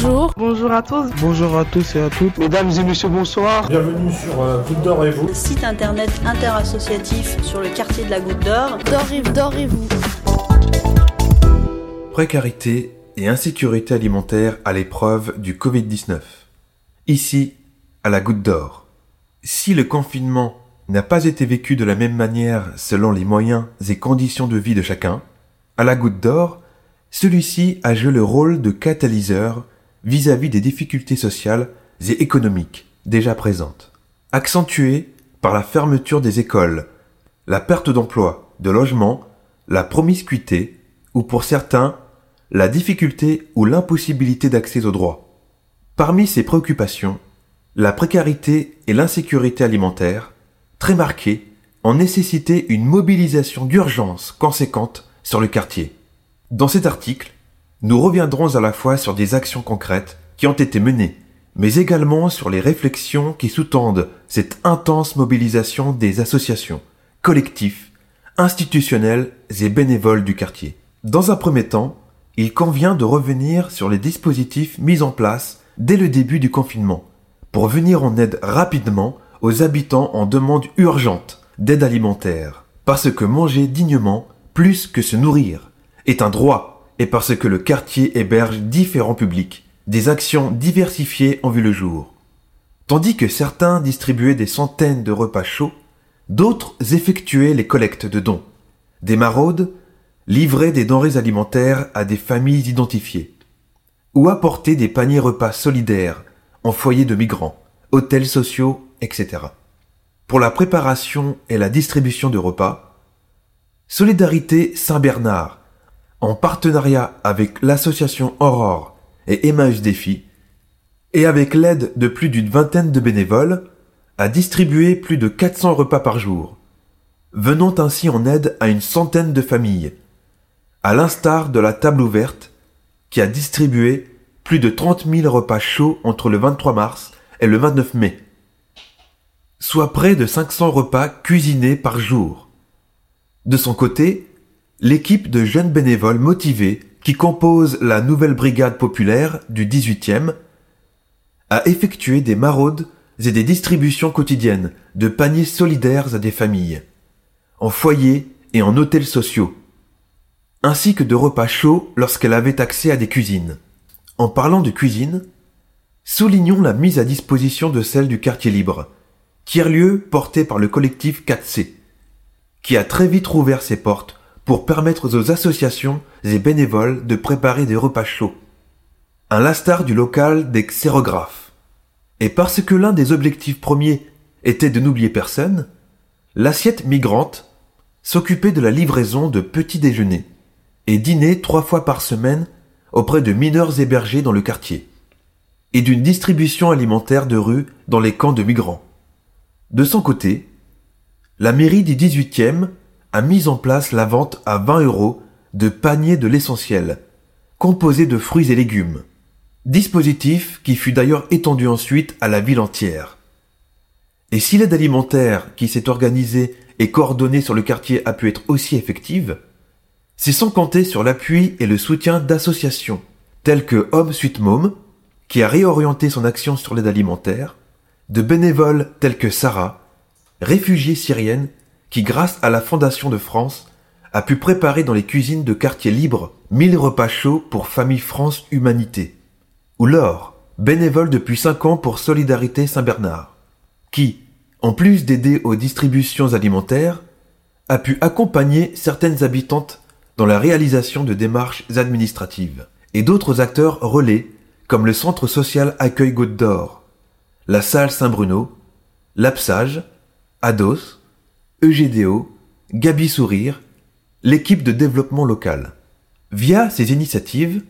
Bonjour. Bonjour à tous. Bonjour à tous et à toutes. Mesdames et messieurs, bonsoir. Bienvenue sur euh, Goutte d'Or et vous. Site internet interassociatif sur le quartier de la Goutte d'Or. D'or d'Or et vous. Précarité et insécurité alimentaire à l'épreuve du Covid-19. Ici, à la Goutte d'Or. Si le confinement n'a pas été vécu de la même manière selon les moyens et conditions de vie de chacun, à la Goutte d'Or, celui-ci a joué le rôle de catalyseur vis-à-vis des difficultés sociales et économiques déjà présentes, accentuées par la fermeture des écoles, la perte d'emploi, de logement, la promiscuité, ou pour certains, la difficulté ou l'impossibilité d'accès aux droits. Parmi ces préoccupations, la précarité et l'insécurité alimentaire, très marquées, ont nécessité une mobilisation d'urgence conséquente sur le quartier. Dans cet article, nous reviendrons à la fois sur des actions concrètes qui ont été menées, mais également sur les réflexions qui sous-tendent cette intense mobilisation des associations, collectifs, institutionnels et bénévoles du quartier. Dans un premier temps, il convient de revenir sur les dispositifs mis en place dès le début du confinement, pour venir en aide rapidement aux habitants en demande urgente d'aide alimentaire, parce que manger dignement, plus que se nourrir, est un droit, et parce que le quartier héberge différents publics, des actions diversifiées ont vu le jour. Tandis que certains distribuaient des centaines de repas chauds, d'autres effectuaient les collectes de dons. Des maraudes livraient des denrées alimentaires à des familles identifiées, ou apportaient des paniers repas solidaires en foyers de migrants, hôtels sociaux, etc. Pour la préparation et la distribution de repas, Solidarité Saint-Bernard, en partenariat avec l'association Aurore et Emmaüs Défi, et avec l'aide de plus d'une vingtaine de bénévoles, a distribué plus de 400 repas par jour, venant ainsi en aide à une centaine de familles, à l'instar de la table ouverte, qui a distribué plus de 30 000 repas chauds entre le 23 mars et le 29 mai, soit près de 500 repas cuisinés par jour. De son côté, l'équipe de jeunes bénévoles motivés qui compose la nouvelle brigade populaire du 18e a effectué des maraudes et des distributions quotidiennes de paniers solidaires à des familles, en foyers et en hôtels sociaux, ainsi que de repas chauds lorsqu'elle avait accès à des cuisines. En parlant de cuisine, soulignons la mise à disposition de celle du quartier libre, tiers-lieu porté par le collectif 4C, qui a très vite rouvert ses portes pour permettre aux associations et bénévoles de préparer des repas chauds. Un lastar du local des xérographes. Et parce que l'un des objectifs premiers était de n'oublier personne, l'assiette migrante s'occupait de la livraison de petits déjeuners et dîners trois fois par semaine auprès de mineurs hébergés dans le quartier, et d'une distribution alimentaire de rue dans les camps de migrants. De son côté, la mairie du 18e a mis en place la vente à 20 euros de paniers de l'essentiel, composés de fruits et légumes. Dispositif qui fut d'ailleurs étendu ensuite à la ville entière. Et si l'aide alimentaire qui s'est organisée et coordonnée sur le quartier a pu être aussi effective, c'est sans compter sur l'appui et le soutien d'associations telles que Homme Suite Môme, qui a réorienté son action sur l'aide alimentaire, de bénévoles tels que Sarah, réfugiée syrienne qui, grâce à la Fondation de France, a pu préparer dans les cuisines de quartiers libres mille repas chauds pour Famille France Humanité. Ou Laure, bénévole depuis cinq ans pour Solidarité Saint-Bernard, qui, en plus d'aider aux distributions alimentaires, a pu accompagner certaines habitantes dans la réalisation de démarches administratives, et d'autres acteurs relais, comme le Centre social Accueil Goutte d'Or, la salle Saint-Bruno, l'Apsage, Ados, EGDO, Gabi Sourire, l'équipe de développement local. Via ces initiatives,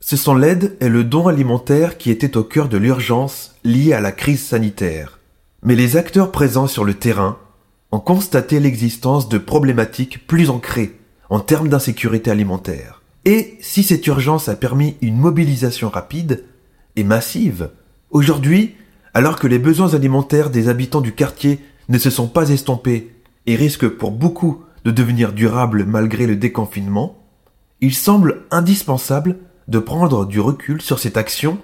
ce sont l'aide et le don alimentaire qui étaient au cœur de l'urgence liée à la crise sanitaire. Mais les acteurs présents sur le terrain ont constaté l'existence de problématiques plus ancrées en termes d'insécurité alimentaire. Et si cette urgence a permis une mobilisation rapide et massive, aujourd'hui, alors que les besoins alimentaires des habitants du quartier ne se sont pas estompés et risquent pour beaucoup de devenir durables malgré le déconfinement, il semble indispensable de prendre du recul sur cette action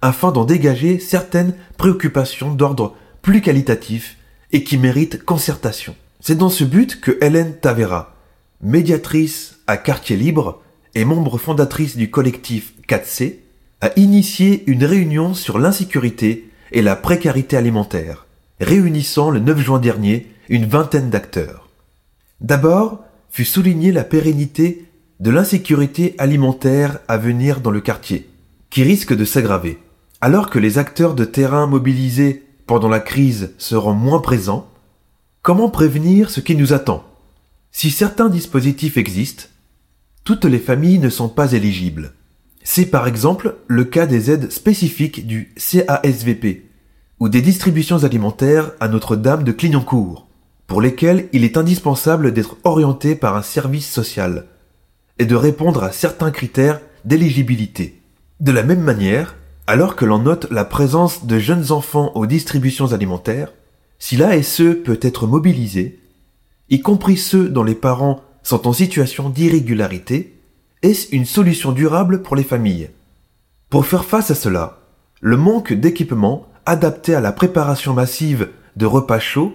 afin d'en dégager certaines préoccupations d'ordre plus qualitatif et qui méritent concertation. C'est dans ce but que Hélène Tavera, médiatrice à Quartier Libre et membre fondatrice du collectif 4C, a initié une réunion sur l'insécurité et la précarité alimentaire, réunissant le 9 juin dernier une vingtaine d'acteurs. D'abord, fut soulignée la pérennité de l'insécurité alimentaire à venir dans le quartier, qui risque de s'aggraver. Alors que les acteurs de terrain mobilisés pendant la crise seront moins présents, comment prévenir ce qui nous attend? Si certains dispositifs existent, toutes les familles ne sont pas éligibles. C'est par exemple le cas des aides spécifiques du CASVP ou des distributions alimentaires à Notre-Dame de Clignancourt, pour lesquelles il est indispensable d'être orienté par un service social et de répondre à certains critères d'éligibilité. De la même manière, alors que l'on note la présence de jeunes enfants aux distributions alimentaires, si l'ASE peut être mobilisé, y compris ceux dont les parents sont en situation d'irrégularité, est-ce une solution durable pour les familles? Pour faire face à cela, le manque d'équipements adaptés à la préparation massive de repas chauds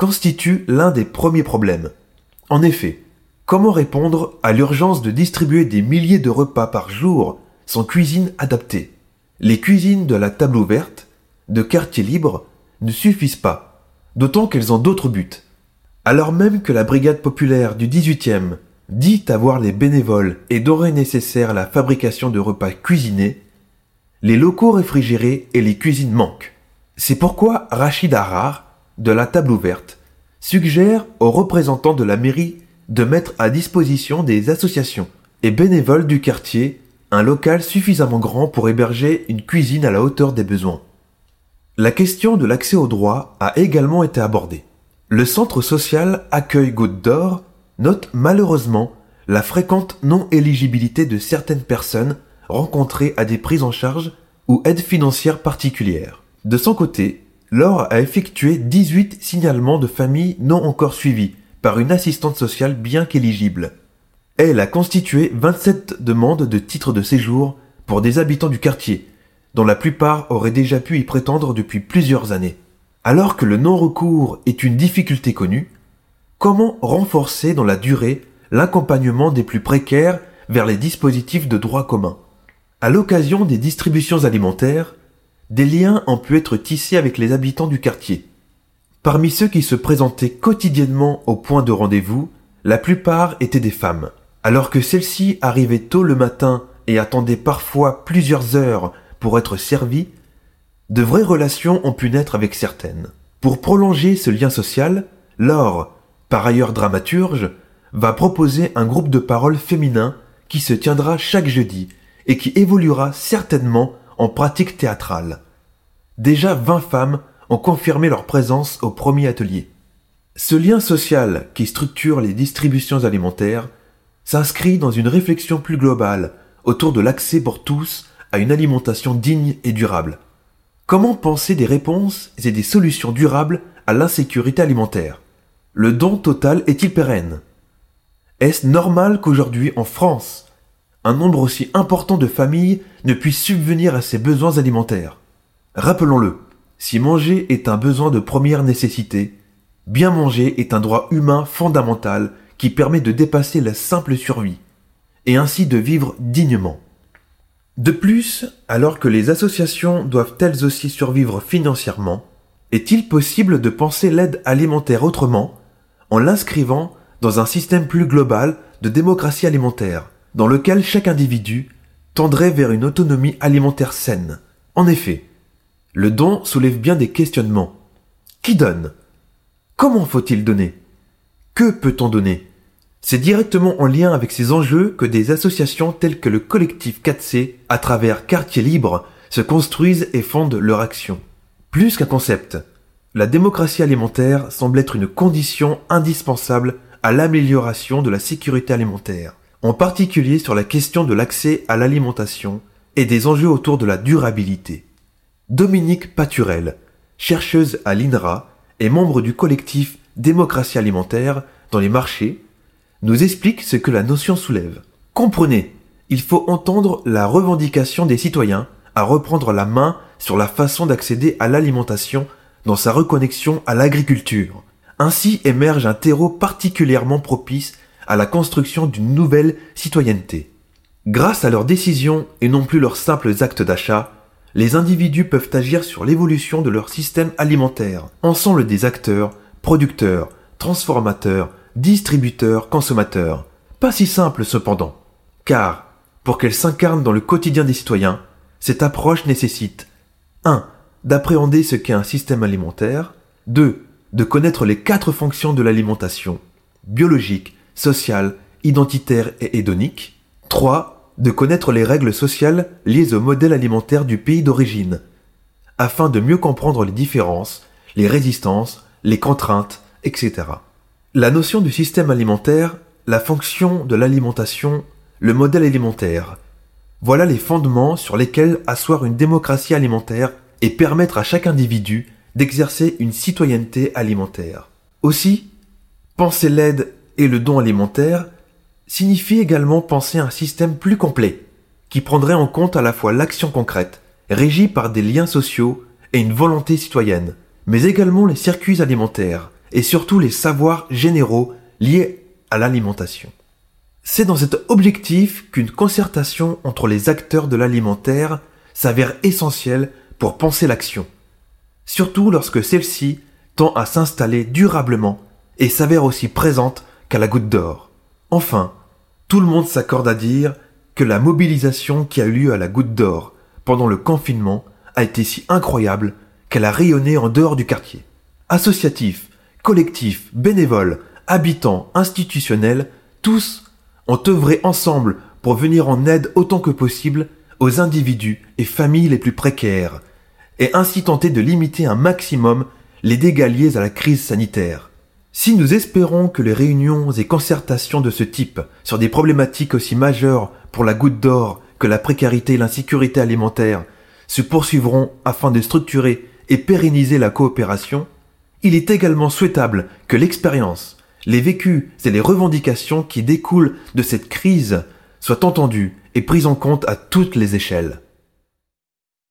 constitue l'un des premiers problèmes. En effet, comment répondre à l'urgence de distribuer des milliers de repas par jour sans cuisine adaptée? Les cuisines de la table ouverte, de quartier libre, ne suffisent pas, d'autant qu'elles ont d'autres buts. Alors même que la brigade populaire du 18e dit avoir les bénévoles et d'aurait nécessaire la fabrication de repas cuisinés, les locaux réfrigérés et les cuisines manquent. C'est pourquoi Rachid Harar, de la table ouverte, suggère aux représentants de la mairie de mettre à disposition des associations et bénévoles du quartier un local suffisamment grand pour héberger une cuisine à la hauteur des besoins. La question de l'accès aux droits a également été abordée. Le centre social Accueil Goutte d'Or note malheureusement la fréquente non-éligibilité de certaines personnes rencontrées à des prises en charge ou aides financières particulières. De son côté, Laure a effectué 18 signalements de familles non encore suivies par une assistante sociale bien qu'éligible. Elle a constitué 27 demandes de titres de séjour pour des habitants du quartier, dont la plupart auraient déjà pu y prétendre depuis plusieurs années. Alors que le non-recours est une difficulté connue, comment renforcer dans la durée l'accompagnement des plus précaires vers les dispositifs de droit commun? À l'occasion des distributions alimentaires, des liens ont pu être tissés avec les habitants du quartier. Parmi ceux qui se présentaient quotidiennement au point de rendez-vous, la plupart étaient des femmes. Alors que celle-ci arrivait tôt le matin et attendait parfois plusieurs heures pour être servie, de vraies relations ont pu naître avec certaines. Pour prolonger ce lien social, Laure, par ailleurs dramaturge, va proposer un groupe de parole féminin qui se tiendra chaque jeudi et qui évoluera certainement en pratique théâtrale. Déjà 20 femmes ont confirmé leur présence au premier atelier. Ce lien social qui structure les distributions alimentaires s'inscrit dans une réflexion plus globale autour de l'accès pour tous à une alimentation digne et durable. Comment penser des réponses et des solutions durables à l'insécurité alimentaire? Le don total est-il pérenne? Est-ce normal qu'aujourd'hui en France, un nombre aussi important de familles ne puisse subvenir à ses besoins alimentaires Rappelons-le, si manger est un besoin de première nécessité, bien manger est un droit humain fondamental qui permet de dépasser la simple survie, et ainsi de vivre dignement. De plus, alors que les associations doivent elles aussi survivre financièrement, est-il possible de penser l'aide alimentaire autrement, en l'inscrivant dans un système plus global de démocratie alimentaire, dans lequel chaque individu tendrait vers une autonomie alimentaire saine. En effet, le don soulève bien des questionnements. Qui donne? Comment faut-il donner? Que peut-on donner? C'est directement en lien avec ces enjeux que des associations telles que le collectif 4C, à travers Quartier Libre, se construisent et fondent leur action. Plus qu'un concept, la démocratie alimentaire semble être une condition indispensable à l'amélioration de la sécurité alimentaire, en particulier sur la question de l'accès à l'alimentation et des enjeux autour de la durabilité. Dominique Paturel, chercheuse à l'INRA et membre du collectif Démocratie alimentaire dans les marchés, nous explique ce que la notion soulève. Comprenez, il faut entendre la revendication des citoyens à reprendre la main sur la façon d'accéder à l'alimentation dans sa reconnexion à l'agriculture. Ainsi émerge un terreau particulièrement propice à la construction d'une nouvelle citoyenneté. Grâce à leurs décisions et non plus leurs simples actes d'achat, les individus peuvent agir sur l'évolution de leur système alimentaire. Ensemble des acteurs, producteurs, transformateurs, distributeurs, consommateurs. Pas si simple cependant, car, pour qu'elle s'incarne dans le quotidien des citoyens, cette approche nécessite 1. d'appréhender ce qu'est un système alimentaire, 2. de connaître les quatre fonctions de l'alimentation, biologique, sociale, identitaire et hédonique, 3 de connaître les règles sociales liées au modèle alimentaire du pays d'origine, afin de mieux comprendre les différences, les résistances, les contraintes, etc. La notion du système alimentaire, la fonction de l'alimentation, le modèle alimentaire, voilà les fondements sur lesquels asseoir une démocratie alimentaire et permettre à chaque individu d'exercer une citoyenneté alimentaire. Aussi, penser l'aide et le don alimentaire signifie également penser un système plus complet, qui prendrait en compte à la fois l'action concrète, régie par des liens sociaux et une volonté citoyenne, mais également les circuits alimentaires, et surtout les savoirs généraux liés à l'alimentation. C'est dans cet objectif qu'une concertation entre les acteurs de l'alimentaire s'avère essentielle pour penser l'action, surtout lorsque celle-ci tend à s'installer durablement et s'avère aussi présente qu'à la goutte d'or. Enfin, tout le monde s'accorde à dire que la mobilisation qui a eu lieu à la goutte d'or pendant le confinement a été si incroyable qu'elle a rayonné en dehors du quartier. Associatifs, collectifs, bénévoles, habitants, institutionnels, tous ont œuvré ensemble pour venir en aide autant que possible aux individus et familles les plus précaires, et ainsi tenter de limiter un maximum les dégâts liés à la crise sanitaire. Si nous espérons que les réunions et concertations de ce type sur des problématiques aussi majeures pour la goutte d'or que la précarité et l'insécurité alimentaire se poursuivront afin de structurer et pérenniser la coopération, il est également souhaitable que l'expérience, les vécus et les revendications qui découlent de cette crise soient entendues et prises en compte à toutes les échelles.